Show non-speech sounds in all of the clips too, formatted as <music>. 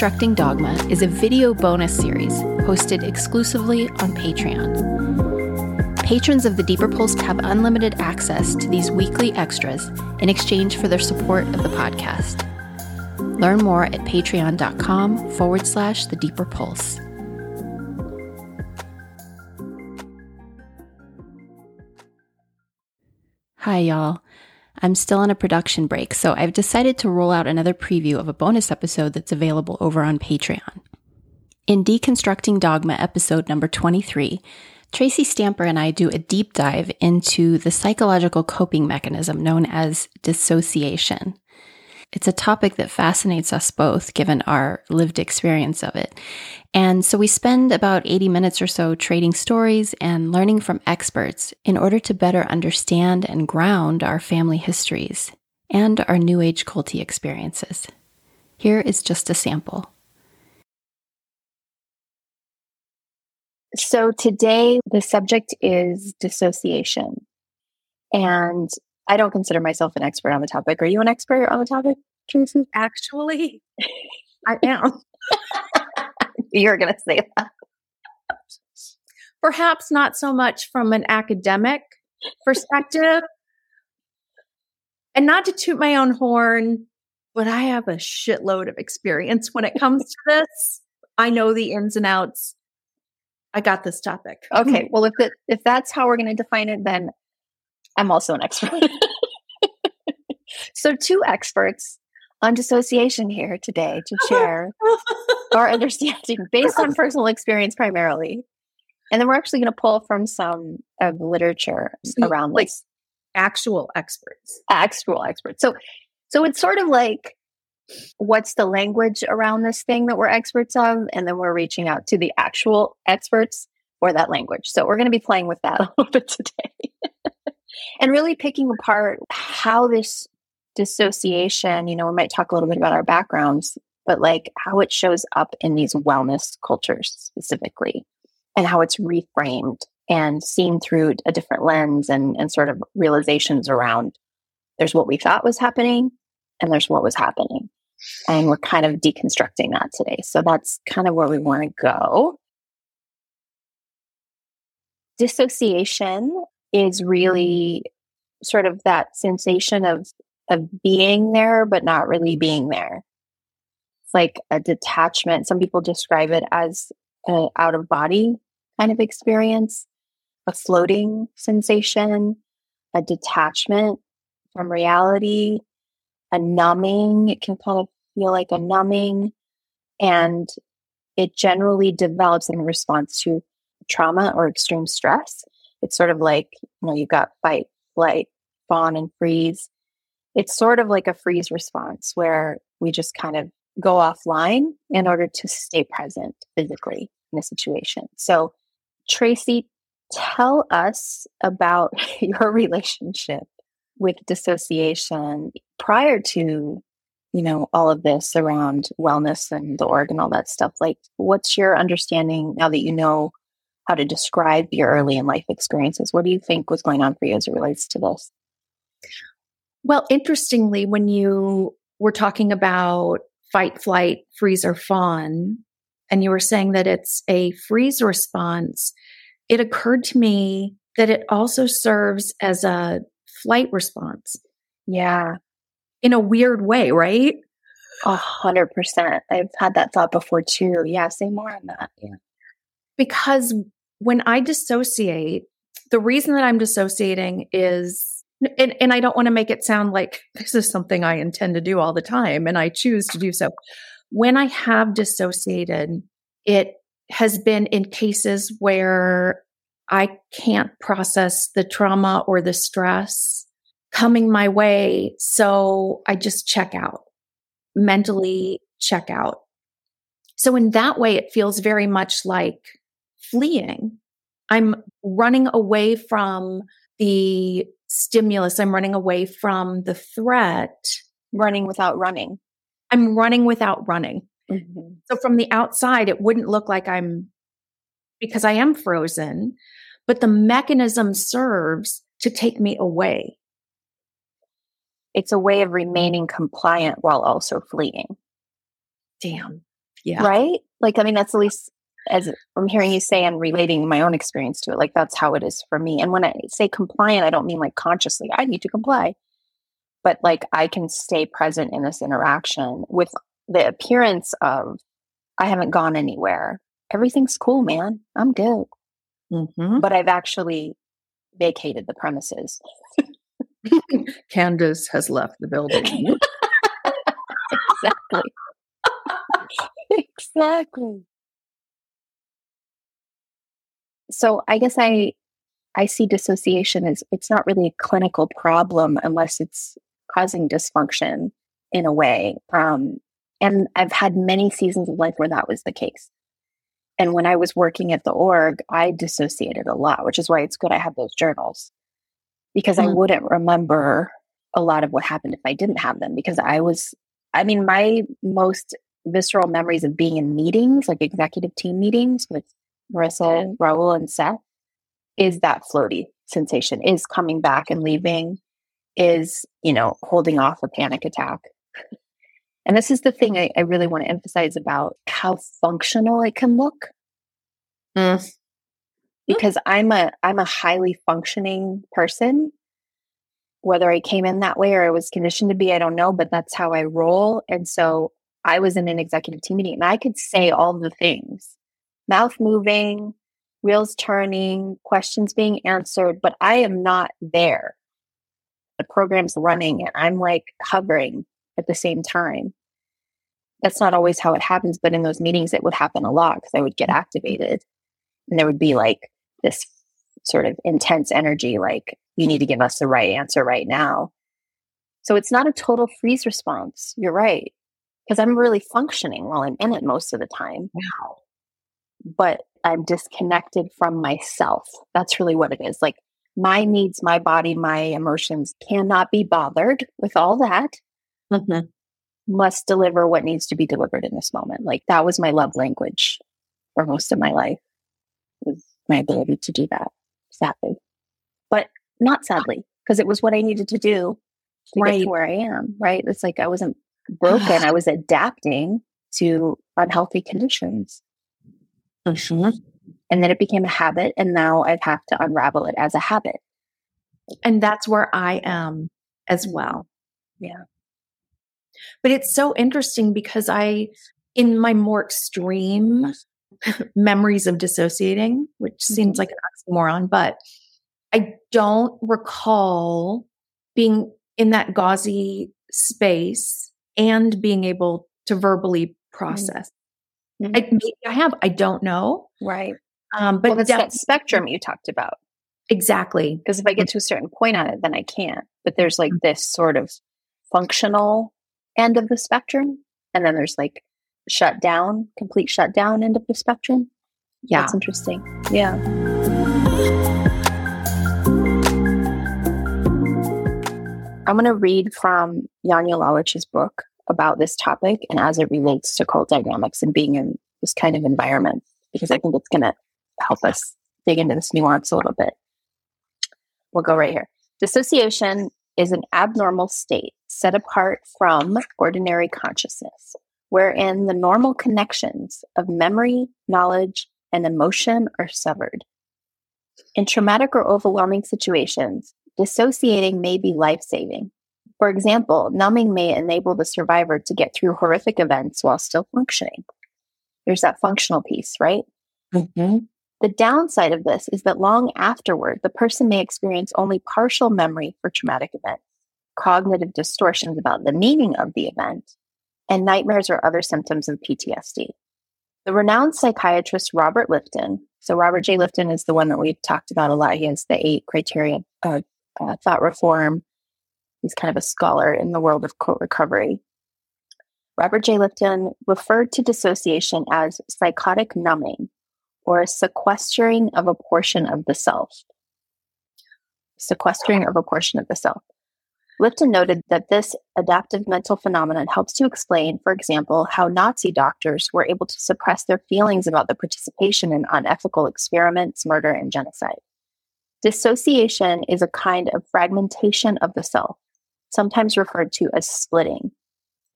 Deconstructing Dogma is a video bonus series hosted exclusively on Patreon. Patrons of the Deeper Pulse have unlimited access to these weekly extras in exchange for their support of the podcast. Learn more at patreon.com forward slash the deeper pulse. Hi, y'all. I'm still on a production break, so I've decided to roll out another preview of a bonus episode that's available over on Patreon. In Deconstructing Dogma episode number 23, Tracy Stamper and I do a deep dive into the psychological coping mechanism known as dissociation. It's a topic that fascinates us both given our lived experience of it. And so we spend about 80 minutes or so trading stories and learning from experts in order to better understand and ground our family histories and our New Age culty experiences. Here is just a sample. So today the subject is dissociation. And I don't consider myself an expert on the topic. Are you an expert on the topic, Tracy? Actually, I am. <laughs> You're going to say that. Perhaps not so much from an academic perspective. And not to toot my own horn, but I have a shitload of experience when it comes to this. I know the ins and outs. I got this topic. Okay. Well, if it, if that's how we're going to define it, then I'm also an expert. <laughs> so, two experts on dissociation here today to share our <laughs> understanding based on personal experience primarily. And then we're actually going to pull from some of literature mm, around like this. actual experts. Actual experts. So, so it's sort of like what's the language around this thing that we're experts of, and then we're reaching out to the actual experts for that language. So we're going to be playing with that <laughs> a little bit today, <laughs> and really picking apart how this dissociation. You know, we might talk a little bit about our backgrounds, but like how it shows up in these wellness cultures specifically, and how it's reframed and seen through a different lens and, and sort of realizations around there's what we thought was happening and there's what was happening. And we're kind of deconstructing that today. So that's kind of where we want to go. Dissociation is really sort of that sensation of of being there but not really being there. It's like a detachment. Some people describe it as an out of body kind of experience, a floating sensation, a detachment from reality, a numbing. It can kind of feel like a numbing. And it generally develops in response to trauma or extreme stress. It's sort of like, you know, you've got fight, flight, fawn, and freeze. It's sort of like a freeze response where we just kind of go offline in order to stay present physically in a situation. So, Tracy, tell us about <laughs> your relationship with dissociation prior to you know all of this around wellness and the org and all that stuff. Like what's your understanding now that you know how to describe your early in life experiences? What do you think was going on for you as it relates to this well interestingly when you were talking about fight flight freeze or fawn and you were saying that it's a freeze response it occurred to me that it also serves as a flight response. Yeah. In a weird way, right? A hundred percent. I've had that thought before too. Yeah. Say more on that. Yeah. Because when I dissociate, the reason that I'm dissociating is, and, and I don't want to make it sound like this is something I intend to do all the time and I choose to do so. When I have dissociated, it has been in cases where I can't process the trauma or the stress coming my way. So I just check out, mentally check out. So in that way, it feels very much like fleeing. I'm running away from the stimulus. I'm running away from the threat. Running without running. I'm running without running. Mm-hmm. So from the outside, it wouldn't look like I'm because I am frozen, but the mechanism serves to take me away. It's a way of remaining compliant while also fleeing. Damn. Yeah. Right? Like, I mean, that's at least as I'm hearing you say and relating my own experience to it. Like, that's how it is for me. And when I say compliant, I don't mean like consciously, I need to comply, but like I can stay present in this interaction with the appearance of I haven't gone anywhere. Everything's cool, man. I'm good. Mm-hmm. But I've actually vacated the premises. <laughs> Candice has left the building. <laughs> exactly. <laughs> exactly. So I guess I I see dissociation as it's not really a clinical problem unless it's causing dysfunction in a way. Um, and I've had many seasons of life where that was the case. And when I was working at the org, I dissociated a lot, which is why it's good I have those journals because mm-hmm. I wouldn't remember a lot of what happened if I didn't have them because I was, I mean, my most visceral memories of being in meetings, like executive team meetings with Marissa, Raul, and Seth, is that floaty sensation, is coming back and leaving, is, you know, holding off a panic attack. And this is the thing I, I really want to emphasize about how functional it can look. Mm. Because I'm a I'm a highly functioning person. Whether I came in that way or I was conditioned to be, I don't know, but that's how I roll. And so I was in an executive team meeting and I could say all the things mouth moving, wheels turning, questions being answered, but I am not there. The program's running and I'm like hovering at the same time. That's not always how it happens, but in those meetings, it would happen a lot because I would get mm-hmm. activated and there would be like this sort of intense energy, like, you need to give us the right answer right now. So it's not a total freeze response. You're right. Because I'm really functioning while I'm in it most of the time. Wow. But I'm disconnected from myself. That's really what it is. Like my needs, my body, my emotions cannot be bothered with all that. Mm-hmm. Must deliver what needs to be delivered in this moment. Like that was my love language for most of my life was my ability to do that, sadly. But not sadly, because it was what I needed to do to right. get to where I am, right? It's like I wasn't <sighs> broken. I was adapting to unhealthy conditions. Mm-hmm. And then it became a habit. And now I have to unravel it as a habit. And that's where I am as well. Yeah. But it's so interesting because I, in my more extreme <laughs> memories of dissociating, which mm-hmm. seems like an oxymoron, but I don't recall being in that gauzy space and being able to verbally mm-hmm. process. Mm-hmm. I, maybe I have, I don't know. Right. Um, but well, it's that spectrum you talked about. Exactly. Because if I get to a certain point on it, then I can't. But there's like mm-hmm. this sort of functional end of the spectrum. And then there's like shut down, complete shutdown end of the spectrum. Yeah. That's interesting. Yeah. I'm going to read from Janja Lalich's book about this topic and as it relates to cult dynamics and being in this kind of environment, because I think it's going to help us dig into this nuance a little bit. We'll go right here. Dissociation is an abnormal state set apart from ordinary consciousness, wherein the normal connections of memory, knowledge, and emotion are severed. In traumatic or overwhelming situations, dissociating may be life saving. For example, numbing may enable the survivor to get through horrific events while still functioning. There's that functional piece, right? Mm-hmm. The downside of this is that long afterward, the person may experience only partial memory for traumatic events, cognitive distortions about the meaning of the event, and nightmares or other symptoms of PTSD. The renowned psychiatrist Robert Lifton, so Robert J. Lifton is the one that we've talked about a lot. He has the eight criteria of uh, thought reform. He's kind of a scholar in the world of quote recovery. Robert J. Lifton referred to dissociation as psychotic numbing or sequestering of a portion of the self. Sequestering of a portion of the self. Lifton noted that this adaptive mental phenomenon helps to explain, for example, how Nazi doctors were able to suppress their feelings about the participation in unethical experiments, murder, and genocide. Dissociation is a kind of fragmentation of the self, sometimes referred to as splitting,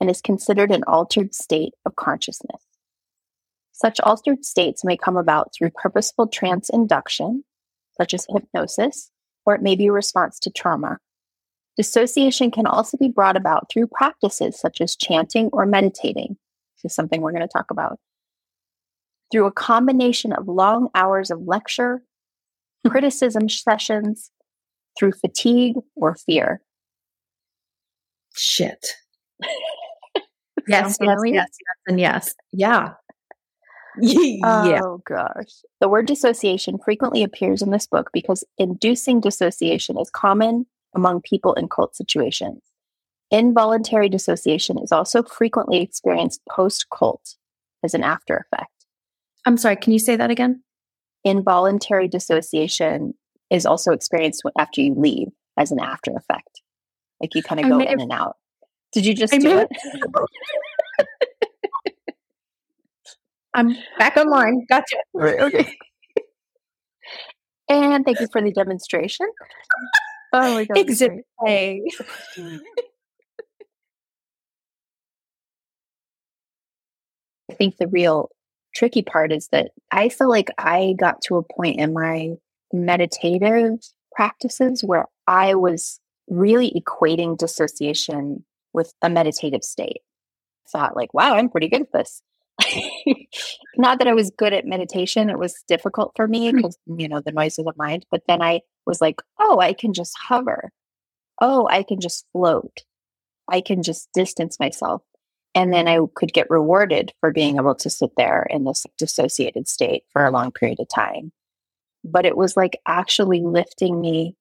and is considered an altered state of consciousness. Such altered states may come about through purposeful trance induction, such as hypnosis, or it may be a response to trauma. Dissociation can also be brought about through practices such as chanting or meditating. This is something we're going to talk about. Through a combination of long hours of lecture, criticism sessions, through fatigue or fear. Shit. <laughs> yes, yes, yes, yes, and yes. Yeah. <laughs> yeah. Oh gosh. The word dissociation frequently appears in this book because inducing dissociation is common among people in cult situations. Involuntary dissociation is also frequently experienced post cult as an after effect. I'm sorry, can you say that again? Involuntary dissociation is also experienced after you leave as an after effect. Like you kind of go in and out. Did you just I do it? I'm back online. Gotcha. <laughs> Right, okay. <laughs> and thank you for the demonstration. Oh my god. Exhibit A. I think the real tricky part is that I feel like I got to a point in my meditative practices where I was really equating dissociation with a meditative state. Thought like, wow, I'm pretty good at this. <laughs> Not that I was good at meditation. It was difficult for me because, hmm. you know, the noise of the mind. But then I was like, oh, I can just hover. Oh, I can just float. I can just distance myself. And then I could get rewarded for being able to sit there in this dissociated state for a long period of time. But it was like actually lifting me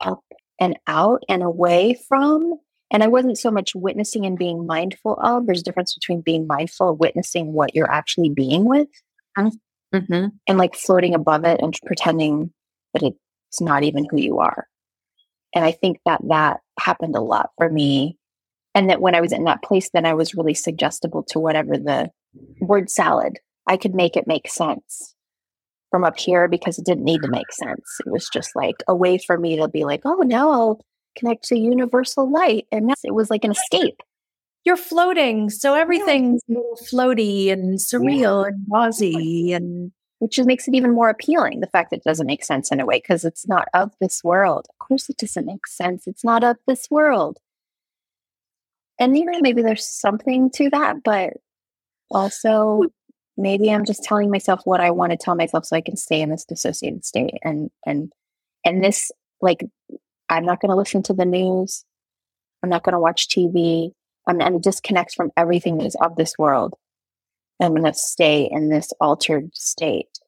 up and out and away from and I wasn't so much witnessing and being mindful of. There's a difference between being mindful, witnessing what you're actually being with, mm-hmm. and like floating above it and pretending that it's not even who you are. And I think that that happened a lot for me. And that when I was in that place, then I was really suggestible to whatever the word salad, I could make it make sense from up here because it didn't need to make sense. It was just like a way for me to be like, oh, now I'll connect to universal light. And it was like an escape. You're floating. So everything's yeah. floaty and surreal yeah. and gauzy and which just makes it even more appealing. The fact that it doesn't make sense in a way because it's not of this world. Of course, it doesn't make sense. It's not of this world. And you know, maybe there's something to that, but also maybe I'm just telling myself what I want to tell myself so I can stay in this dissociated state. And and and this like I'm not going to listen to the news. I'm not going to watch TV. I'm going to disconnect from everything that is of this world. I'm going to stay in this altered state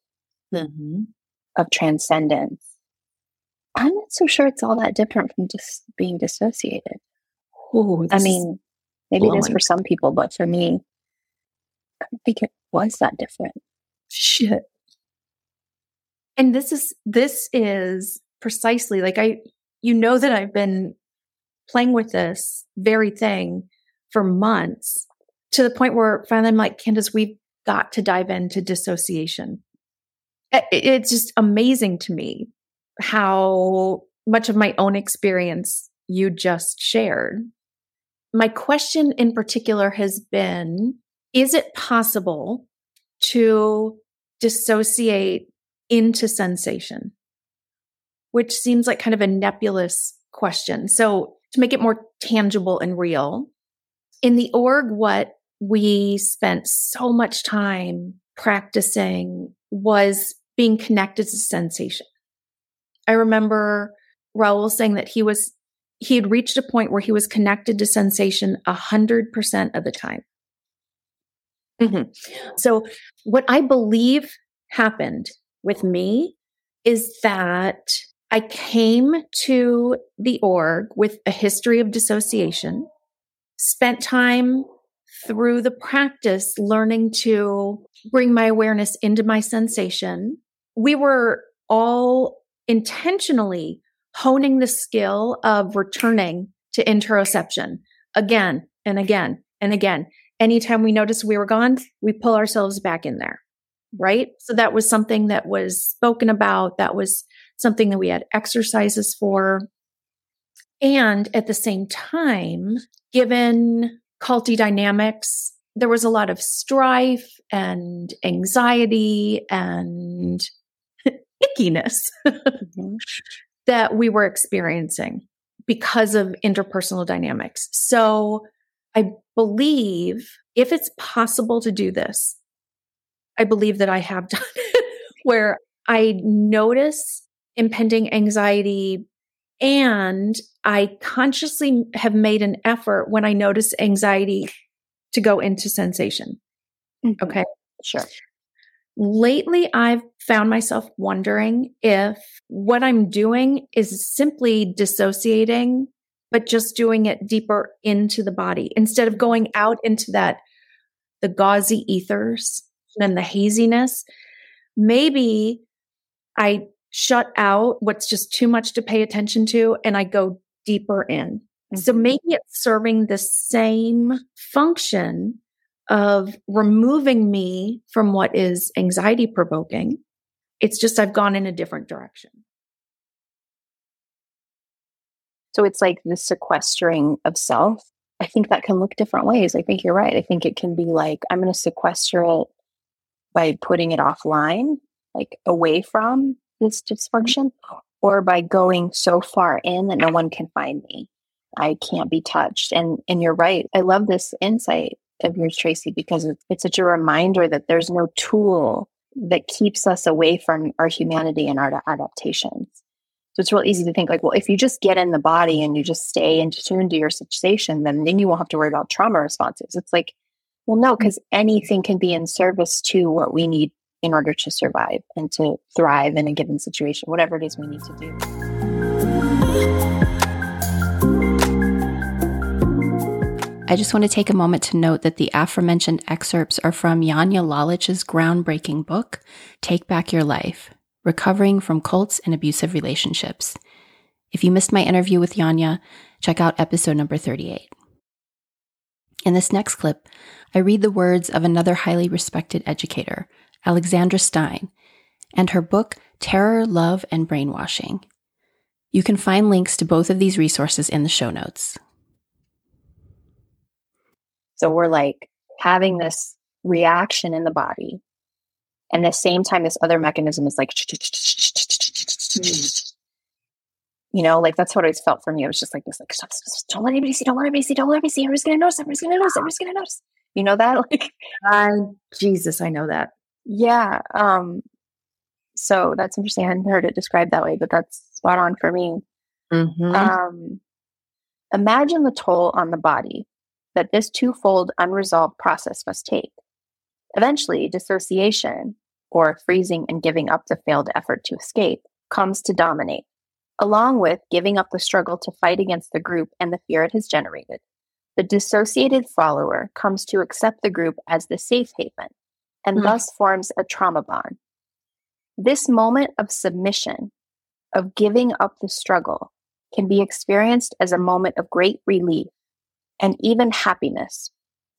mm-hmm. of transcendence. I'm not so sure it's all that different from just being dissociated. Ooh, I mean, maybe it is for some people, but for me, I think it was that different. Shit. And this is this is precisely like I you know that I've been playing with this very thing for months to the point where finally I'm like, Candice, we've got to dive into dissociation. It's just amazing to me how much of my own experience you just shared. My question in particular has been Is it possible to dissociate into sensation? which seems like kind of a nebulous question. So, to make it more tangible and real, in the org, what we spent so much time practicing was being connected to sensation. I remember Raul saying that he was he had reached a point where he was connected to sensation a hundred percent of the time. Mm-hmm. So, what I believe happened with me is that I came to the org with a history of dissociation, spent time through the practice learning to bring my awareness into my sensation. We were all intentionally honing the skill of returning to interoception again and again and again. Anytime we noticed we were gone, we pull ourselves back in there. Right. So that was something that was spoken about. That was something that we had exercises for. And at the same time, given culty dynamics there was a lot of strife and anxiety and <laughs> ickiness mm-hmm. <laughs> that we were experiencing because of interpersonal dynamics. So I believe if it's possible to do this, I believe that I have <laughs> done it where I notice impending anxiety and I consciously have made an effort when I notice anxiety to go into sensation. Mm-hmm. Okay. Sure. Lately, I've found myself wondering if what I'm doing is simply dissociating, but just doing it deeper into the body instead of going out into that, the gauzy ethers and the haziness. Maybe I shut out what's just too much to pay attention to and I go deeper in. Mm-hmm. So maybe it's serving the same function of removing me from what is anxiety provoking. It's just I've gone in a different direction. So it's like the sequestering of self. I think that can look different ways. I think you're right. I think it can be like, I'm going to sequester it by putting it offline, like away from this dysfunction, or by going so far in that no one can find me. I can't be touched. And and you're right. I love this insight of yours, Tracy, because it's such a reminder that there's no tool that keeps us away from our humanity and our adaptations. So it's real easy to think like, well, if you just get in the body and you just stay in tune to your sensation, then then you won't have to worry about trauma responses. It's like, well, no, mm. because anything can be in service to what we need in order to survive and to thrive in a given situation, whatever it is we need to do. I just want to take a moment to note that the aforementioned excerpts are from Janja Lalich's groundbreaking book, Take Back Your Life Recovering from Cults and Abusive Relationships. If you missed my interview with Janja, check out episode number 38. In this next clip, I read the words of another highly respected educator, Alexandra Stein, and her book, Terror, Love, and Brainwashing. You can find links to both of these resources in the show notes. So we're like having this reaction in the body. And the same time, this other mechanism is like, you know, like that's what it's felt for me. It was just like this, like, stop, stop, don't let anybody see, don't let anybody see, don't let anybody see. Everybody's going to notice, everybody's going to notice, everybody's going to notice. You know that? <laughs> Like, I, Jesus, I know that. Yeah. Um, so that's interesting. I hadn't heard it described that way, but that's spot on for me. Mm-hmm. Um, imagine the toll on the body that this twofold unresolved process must take. Eventually, dissociation, or freezing and giving up the failed effort to escape, comes to dominate, along with giving up the struggle to fight against the group and the fear it has generated. The dissociated follower comes to accept the group as the safe haven and mm. thus forms a trauma bond. This moment of submission, of giving up the struggle, can be experienced as a moment of great relief and even happiness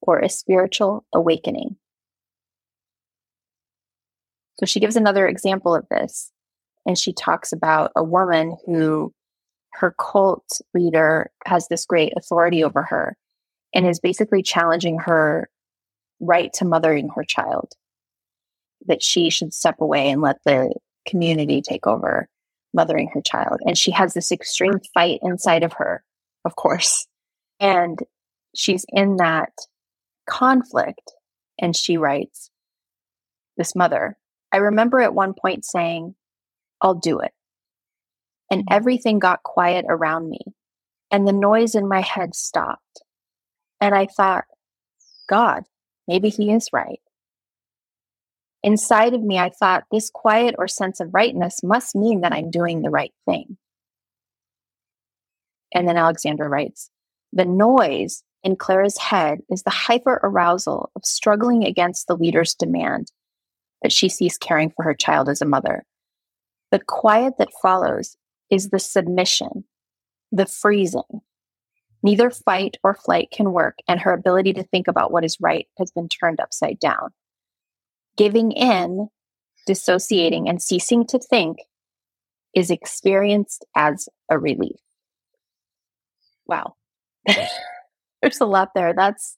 or a spiritual awakening. So she gives another example of this. And she talks about a woman who her cult leader has this great authority over her and is basically challenging her right to mothering her child. That she should step away and let the community take over mothering her child. And she has this extreme fight inside of her, of course, and she's in that conflict. And she writes, This mother, I remember at one point saying, I'll do it. And mm-hmm. everything got quiet around me, and the noise in my head stopped. And I thought, God, maybe he is right. Inside of me, I thought this quiet or sense of rightness must mean that I'm doing the right thing. And then Alexandra writes, the noise in Clara's head is the hyper arousal of struggling against the leader's demand that she cease caring for her child as a mother. The quiet that follows is the submission, the freezing. Neither fight or flight can work, and her ability to think about what is right has been turned upside down. Giving in, dissociating, and ceasing to think is experienced as a relief. Wow. <laughs> There's a lot there. That's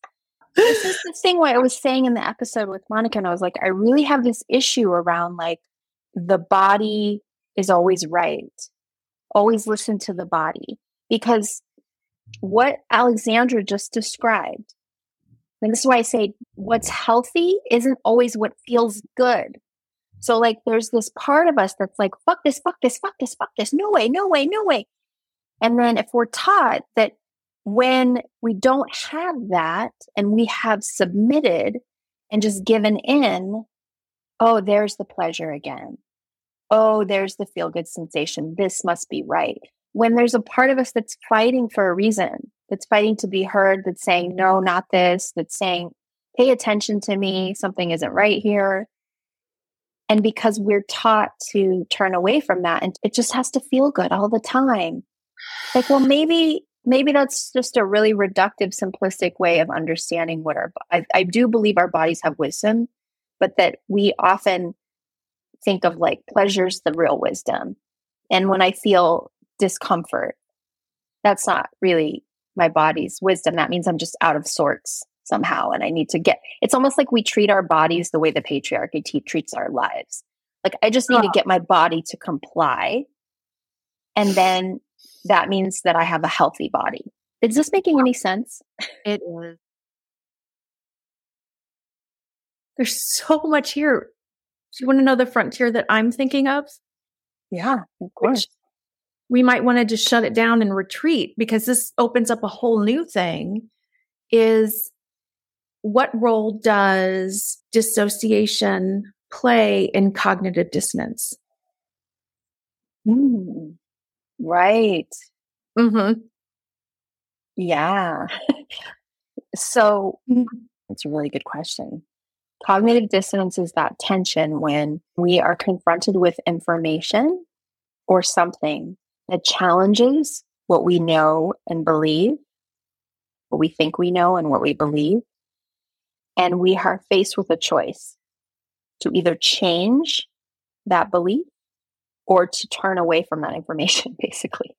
this is the thing what I was saying in the episode with Monica, and I was like, I really have this issue around like the body is always right. Always listen to the body. Because what Alexandra just described, and this is why I say what's healthy isn't always what feels good. So, like, there's this part of us that's like, fuck this, fuck this, fuck this, fuck this, no way, no way, no way. And then if we're taught that when we don't have that and we have submitted and just given in, oh, there's the pleasure again. Oh, there's the feel good sensation. This must be right. When there's a part of us that's fighting for a reason, that's fighting to be heard, that's saying, no, not this, that's saying, pay attention to me, something isn't right here. And because we're taught to turn away from that and it just has to feel good all the time. Like, well, maybe maybe that's just a really reductive, simplistic way of understanding what our, I, I do believe our bodies have wisdom, but that we often think of like pleasure's the real wisdom. And when I feel discomfort, that's not really my body's wisdom. That means I'm just out of sorts somehow. And I need to get, it's almost like we treat our bodies the way the patriarchy treats our lives. Like I just need oh. to get my body to comply. And then that means that I have a healthy body. Is this making any sense? It is. There's so much here. Do you want to know the frontier that I'm thinking of? Yeah, of course. Which we might want to just shut it down and retreat because this opens up a whole new thing is what role does dissociation play in cognitive dissonance? Mm. Right. Mm-hmm. Yeah. so it's a really good question. Cognitive dissonance is that tension when we are confronted with information or something that challenges what we know and believe, what we think we know and what we believe. And we are faced with a choice to either change that belief or to turn away from that information, <laughs> basically.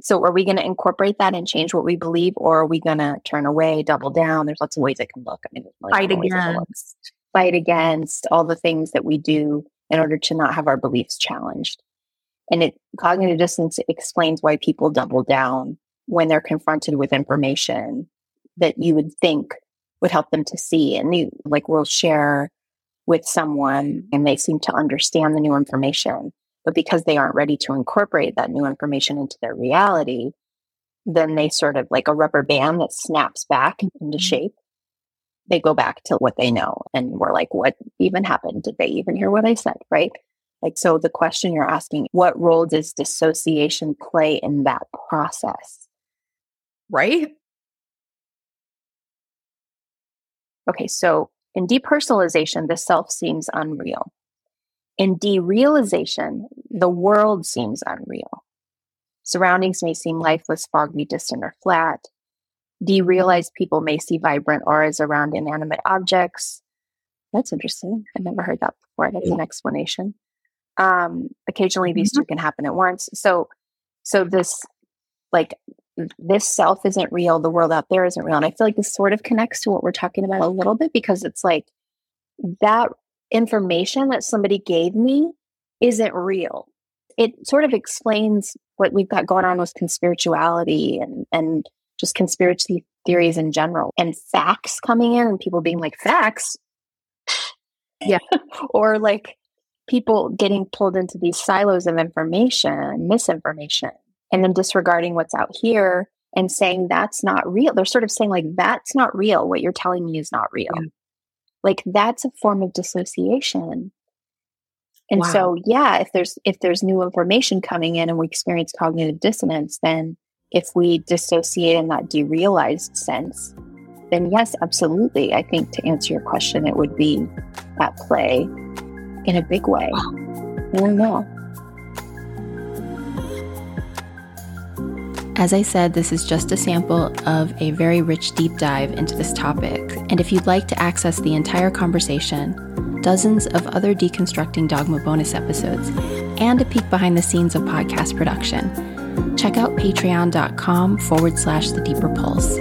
So, are we going to incorporate that and change what we believe, or are we going to turn away, double down? There's lots of ways it can look. I mean, fight against, fight against all the things that we do in order to not have our beliefs challenged. And it cognitive dissonance explains why people double down when they're confronted with information that you would think would help them to see. And you like we'll share with someone and they seem to understand the new information. But because they aren't ready to incorporate that new information into their reality, then they sort of like a rubber band that snaps back into mm-hmm. shape. They go back to what they know. And we're like, what even happened? Did they even hear what I said? Right. Like, so the question you're asking, what role does dissociation play in that process? Right. Okay. So in depersonalization, the self seems unreal. In derealization, the world seems unreal. Surroundings may seem lifeless, foggy, distant, or flat. Derealized people may see vibrant auras around inanimate objects. That's interesting. I've never heard that before. That's an explanation. Um, occasionally, these mm-hmm. two can happen at once. So, so this, like, this self isn't real. The world out there isn't real. And I feel like this sort of connects to what we're talking about a little bit because it's like that information that somebody gave me isn't real. It sort of explains what we've got going on with conspirituality and, and just conspiracy theories in general and facts coming in and people being like, facts? <laughs> Yeah. or like people getting pulled into these silos of information, misinformation, and then disregarding what's out here and saying that's not real. They're sort of saying, like, that's not real. What you're telling me is not real. Yeah like that's a form of dissociation. And wow. so yeah if there's if there's new information coming in and we experience cognitive dissonance then if we dissociate in that derealized sense then yes absolutely. I think to answer your question it would be at play in a big way. I don't know As I said, this is just a sample of a very rich deep dive into this topic. And if you'd like to access the entire conversation, dozens of other Deconstructing Dogma bonus episodes, and a peek behind the scenes of podcast production, check out patreon.com forward slash the deeper pulse.